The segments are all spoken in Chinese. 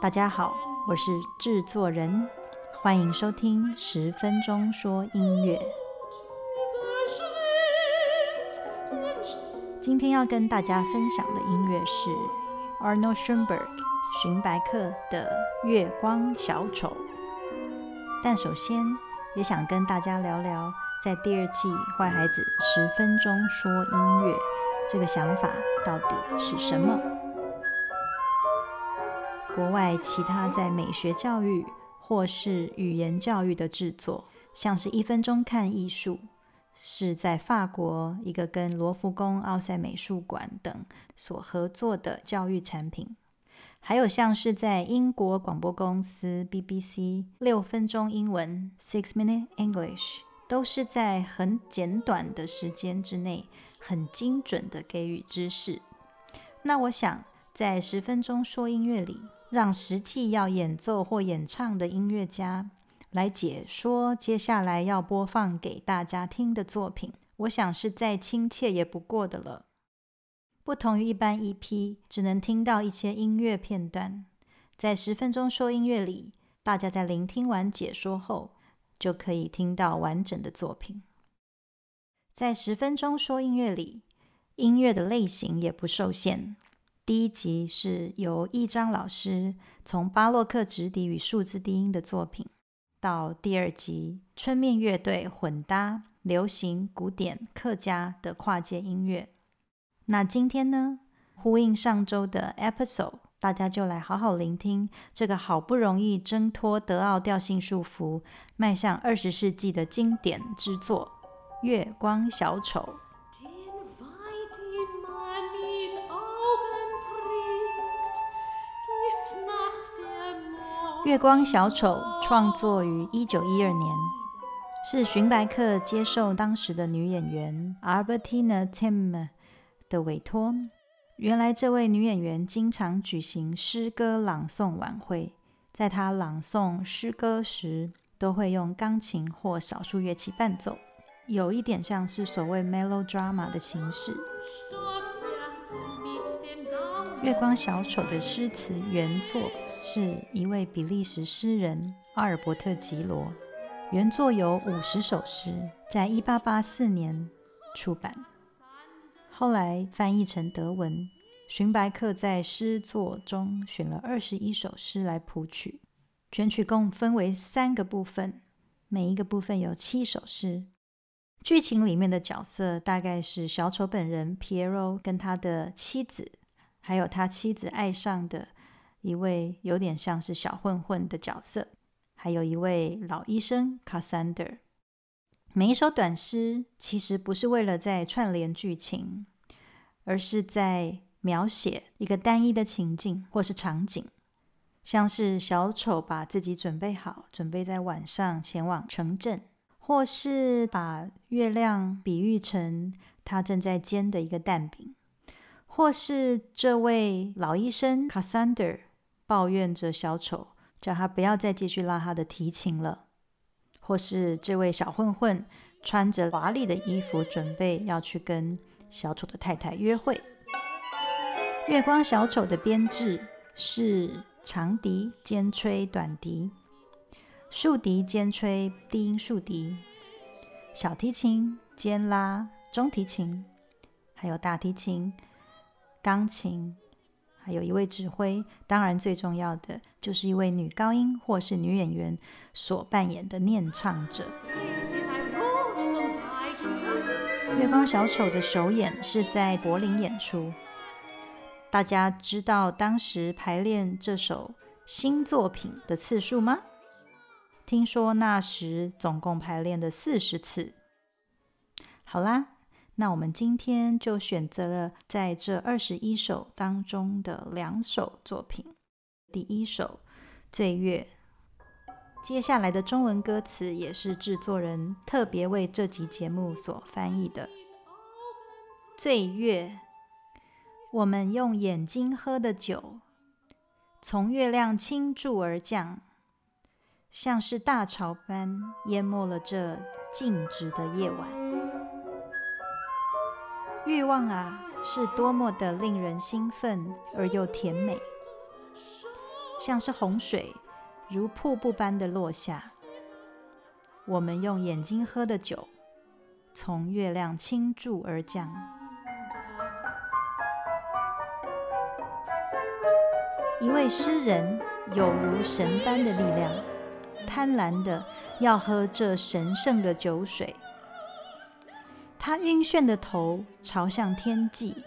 大家好，我是制作人，欢迎收听十分钟说音乐。今天要跟大家分享的音乐是 Arnold Schoenberg 寻白客的《月光小丑》。但首先也想跟大家聊聊，在第二季《坏孩子十分钟说音乐》这个想法到底是什么？国外其他在美学教育或是语言教育的制作，像是一分钟看艺术，是在法国一个跟罗浮宫、奥赛美术馆等所合作的教育产品。还有像是在英国广播公司 BBC 六分钟英文 （Six Minute English） 都是在很简短的时间之内，很精准的给予知识。那我想在十分钟说音乐里，让实际要演奏或演唱的音乐家来解说接下来要播放给大家听的作品，我想是再亲切也不过的了。不同于一般 EP 只能听到一些音乐片段，在十分钟说音乐里，大家在聆听完解说后，就可以听到完整的作品。在十分钟说音乐里，音乐的类型也不受限。第一集是由一章老师从巴洛克直笛与数字低音的作品，到第二集春面乐队混搭流行、古典、客家的跨界音乐。那今天呢，呼应上周的 episode，大家就来好好聆听这个好不容易挣脱德奥调性束缚，迈向二十世纪的经典之作《月光小丑》。月光小丑创作于一九一二年，是荀白克接受当时的女演员 Albertina Tim 的委托。原来这位女演员经常举行诗歌朗诵晚会，在她朗诵诗歌时，都会用钢琴或少数乐器伴奏，有一点像是所谓 melodrama 的形式。月光小丑的诗词原作是一位比利时诗人阿尔伯特·吉罗，原作有五十首诗，在一八八四年出版，后来翻译成德文。荀白克在诗作中选了二十一首诗来谱曲，全曲共分为三个部分，每一个部分有七首诗。剧情里面的角色大概是小丑本人 Piero 跟他的妻子，还有他妻子爱上的一位有点像是小混混的角色，还有一位老医生 Cassander。每一首短诗其实不是为了在串联剧情，而是在描写一个单一的情境或是场景，像是小丑把自己准备好，准备在晚上前往城镇，或是把月亮比喻成他正在煎的一个蛋饼。或是这位老医生 Cassander 抱怨着小丑，叫他不要再继续拉他的提琴了；或是这位小混混穿着华丽的衣服，准备要去跟小丑的太太约会。月光小丑的编制是长笛兼吹短笛，竖笛兼吹低音竖笛，小提琴兼拉中提琴，还有大提琴。钢琴，有一位指挥，当然最重要的就是一位女高音或是女演员所扮演的念唱者。月光小丑的首演是在柏林演出。大家知道当时排练这首新作品的次数吗？听说那时总共排练了四十次。好啦，那我们今天就选择了在这二十一首当中的两首作品。第一首《醉月》，接下来的中文歌词也是制作人特别为这集节目所翻译的。醉月，我们用眼睛喝的酒，从月亮倾注而降，像是大潮般淹没了这静止的夜晚。欲望啊，是多么的令人兴奋而又甜美，像是洪水，如瀑布般的落下。我们用眼睛喝的酒，从月亮倾注而降。一位诗人有如神般的力量，贪婪的要喝这神圣的酒水。他晕眩的头朝向天际，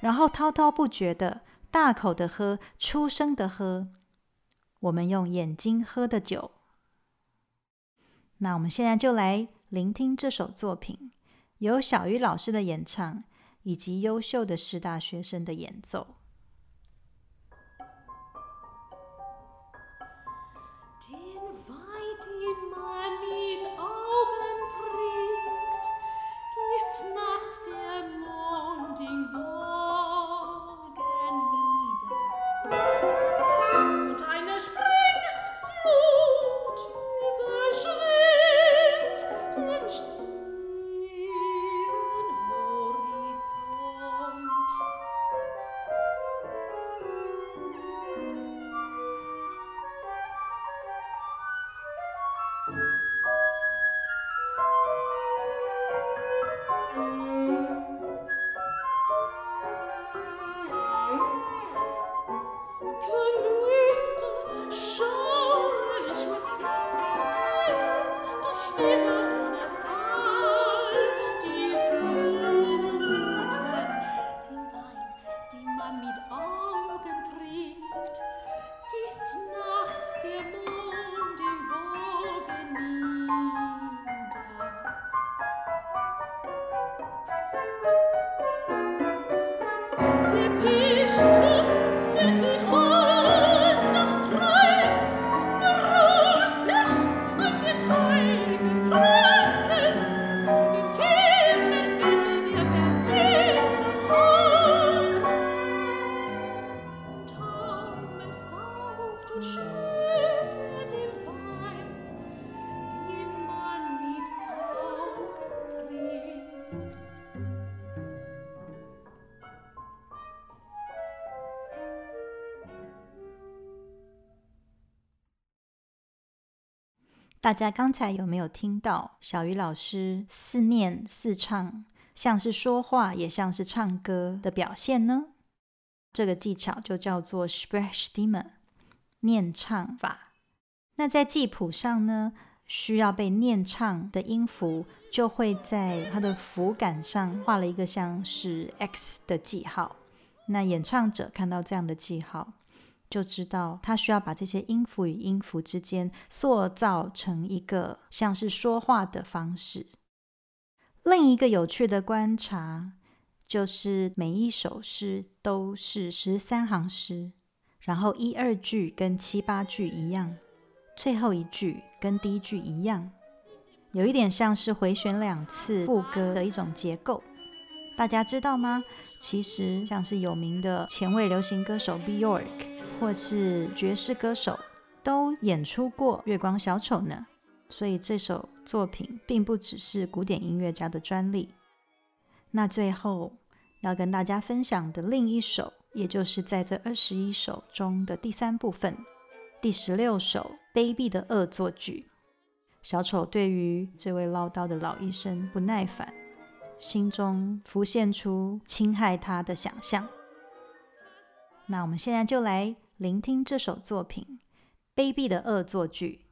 然后滔滔不绝的大口的喝，出声的喝。我们用眼睛喝的酒。那我们现在就来聆听这首作品，由小鱼老师的演唱，以及优秀的师大学生的演奏。大家刚才有没有听到小鱼老师似念似唱，像是说话也像是唱歌的表现呢？这个技巧就叫做 Sprechstimme，念唱法。那在记谱上呢，需要被念唱的音符就会在它的符杆上画了一个像是 X 的记号。那演唱者看到这样的记号。就知道他需要把这些音符与音符之间塑造成一个像是说话的方式。另一个有趣的观察就是，每一首诗都是十三行诗，然后一二句跟七八句一样，最后一句跟第一句一样，有一点像是回旋两次副歌的一种结构。大家知道吗？其实像是有名的前卫流行歌手 Bjork。或是爵士歌手都演出过《月光小丑》呢，所以这首作品并不只是古典音乐家的专利。那最后要跟大家分享的另一首，也就是在这二十一首中的第三部分，第十六首《卑鄙的恶作剧》。小丑对于这位唠叨的老医生不耐烦，心中浮现出侵害他的想象。那我们现在就来。聆听这首作品，《卑鄙的恶作剧》。